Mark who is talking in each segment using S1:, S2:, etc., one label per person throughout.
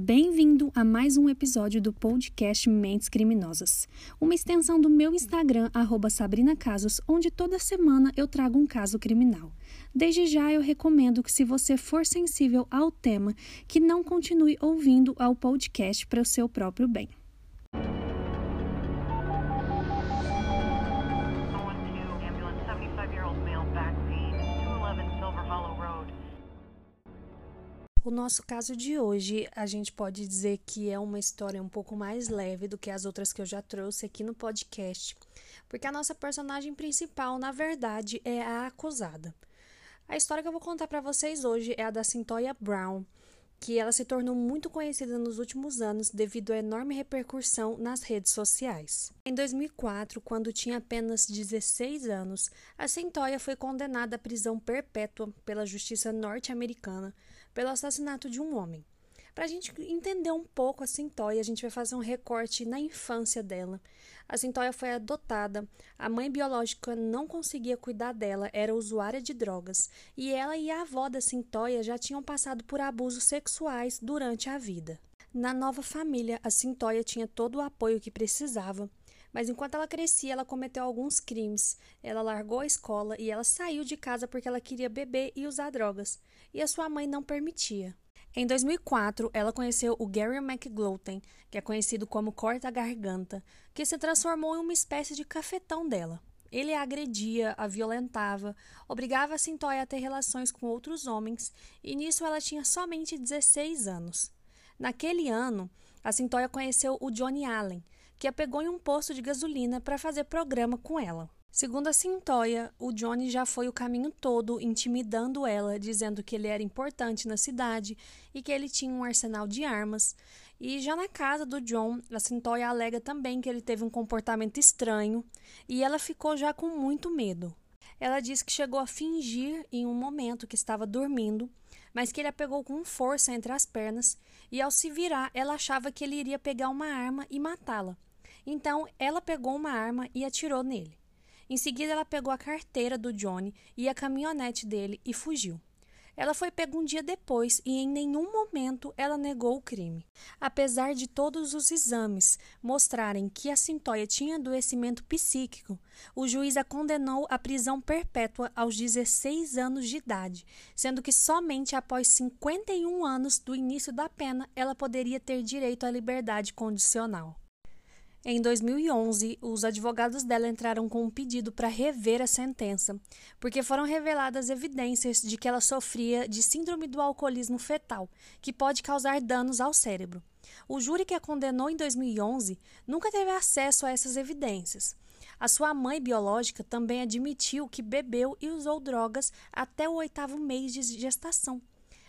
S1: Bem-vindo a mais um episódio do podcast Mentes Criminosas, uma extensão do meu Instagram, Sabrina Casos, onde toda semana eu trago um caso criminal. Desde já eu recomendo que, se você for sensível ao tema, que não continue ouvindo ao podcast para o seu próprio bem. O nosso caso de hoje, a gente pode dizer que é uma história um pouco mais leve do que as outras que eu já trouxe aqui no podcast, porque a nossa personagem principal, na verdade, é a acusada. A história que eu vou contar para vocês hoje é a da Cintoya Brown, que ela se tornou muito conhecida nos últimos anos devido à enorme repercussão nas redes sociais. Em 2004, quando tinha apenas 16 anos, a Cintoya foi condenada à prisão perpétua pela justiça norte-americana pelo assassinato de um homem. Para a gente entender um pouco a Cintoia, a gente vai fazer um recorte na infância dela. A Cintoia foi adotada, a mãe biológica não conseguia cuidar dela, era usuária de drogas, e ela e a avó da Cintoia já tinham passado por abusos sexuais durante a vida. Na nova família, a Cintoia tinha todo o apoio que precisava, mas enquanto ela crescia, ela cometeu alguns crimes. Ela largou a escola e ela saiu de casa porque ela queria beber e usar drogas, e a sua mãe não permitia. Em 2004, ela conheceu o Gary McGloten, que é conhecido como corta-garganta, que se transformou em uma espécie de cafetão dela. Ele a agredia, a violentava, obrigava a Cintoya a ter relações com outros homens, e nisso ela tinha somente 16 anos. Naquele ano, a Cintoya conheceu o Johnny Allen, que a pegou em um posto de gasolina para fazer programa com ela. Segundo a Cintoia, o Johnny já foi o caminho todo intimidando ela, dizendo que ele era importante na cidade e que ele tinha um arsenal de armas. E já na casa do John, a Cintoia alega também que ele teve um comportamento estranho e ela ficou já com muito medo. Ela diz que chegou a fingir em um momento que estava dormindo, mas que ele a pegou com força entre as pernas e ao se virar, ela achava que ele iria pegar uma arma e matá-la. Então, ela pegou uma arma e atirou nele. Em seguida, ela pegou a carteira do Johnny e a caminhonete dele e fugiu. Ela foi pega um dia depois e em nenhum momento ela negou o crime. Apesar de todos os exames mostrarem que a Cintoia tinha adoecimento psíquico, o juiz a condenou à prisão perpétua aos 16 anos de idade, sendo que somente após 51 anos do início da pena ela poderia ter direito à liberdade condicional. Em 2011, os advogados dela entraram com um pedido para rever a sentença, porque foram reveladas evidências de que ela sofria de síndrome do alcoolismo fetal, que pode causar danos ao cérebro. O júri que a condenou em 2011 nunca teve acesso a essas evidências. A sua mãe biológica também admitiu que bebeu e usou drogas até o oitavo mês de gestação,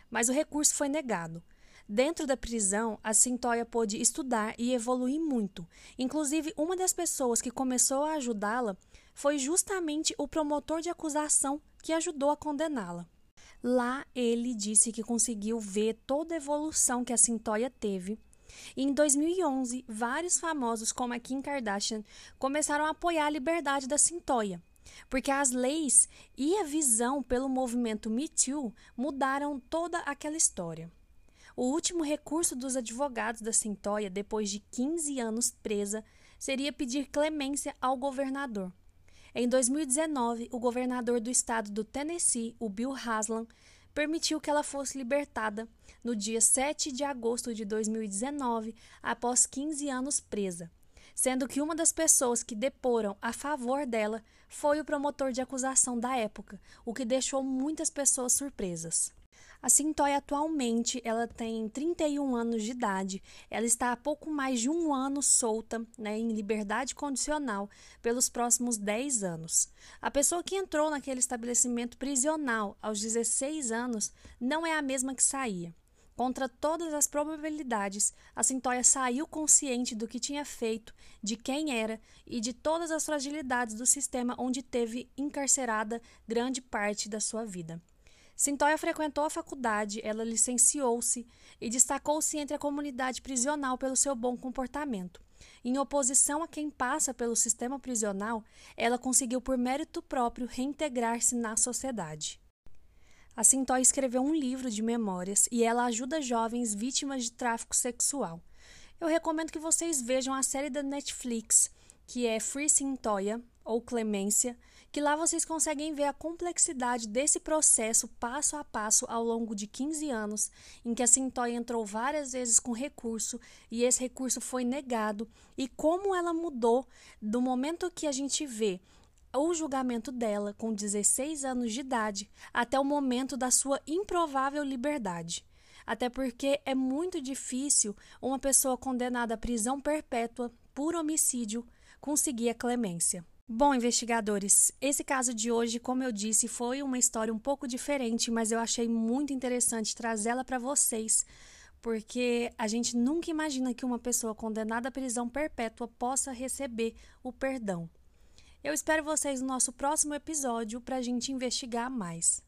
S1: mas o recurso foi negado. Dentro da prisão, a Cintoia pôde estudar e evoluir muito. Inclusive, uma das pessoas que começou a ajudá-la foi justamente o promotor de acusação que ajudou a condená-la. Lá, ele disse que conseguiu ver toda a evolução que a Cintoia teve. E em 2011, vários famosos como a Kim Kardashian começaram a apoiar a liberdade da Cintoia porque as leis e a visão pelo movimento Me Too mudaram toda aquela história. O último recurso dos advogados da Centoia, depois de 15 anos presa, seria pedir clemência ao governador. Em 2019, o governador do estado do Tennessee, o Bill Haslam, permitiu que ela fosse libertada no dia 7 de agosto de 2019, após 15 anos presa, sendo que uma das pessoas que deporam a favor dela foi o promotor de acusação da época, o que deixou muitas pessoas surpresas. A Cintoy atualmente ela tem 31 anos de idade. Ela está há pouco mais de um ano solta, né, em liberdade condicional, pelos próximos 10 anos. A pessoa que entrou naquele estabelecimento prisional aos 16 anos não é a mesma que saía. Contra todas as probabilidades, a Cintoia saiu consciente do que tinha feito, de quem era e de todas as fragilidades do sistema onde teve encarcerada grande parte da sua vida. Cintoia frequentou a faculdade, ela licenciou-se e destacou-se entre a comunidade prisional pelo seu bom comportamento. Em oposição a quem passa pelo sistema prisional, ela conseguiu por mérito próprio reintegrar-se na sociedade. A Sintoy escreveu um livro de memórias e ela ajuda jovens vítimas de tráfico sexual. Eu recomendo que vocês vejam a série da Netflix, que é Free Sintoya ou Clemência, que lá vocês conseguem ver a complexidade desse processo passo a passo ao longo de 15 anos, em que a Sintoya entrou várias vezes com recurso e esse recurso foi negado, e como ela mudou do momento que a gente vê o julgamento dela com 16 anos de idade até o momento da sua improvável liberdade. Até porque é muito difícil uma pessoa condenada à prisão perpétua por homicídio conseguir a clemência. Bom, investigadores, esse caso de hoje, como eu disse, foi uma história um pouco diferente, mas eu achei muito interessante trazê-la para vocês, porque a gente nunca imagina que uma pessoa condenada à prisão perpétua possa receber o perdão. Eu espero vocês no nosso próximo episódio para a gente investigar mais.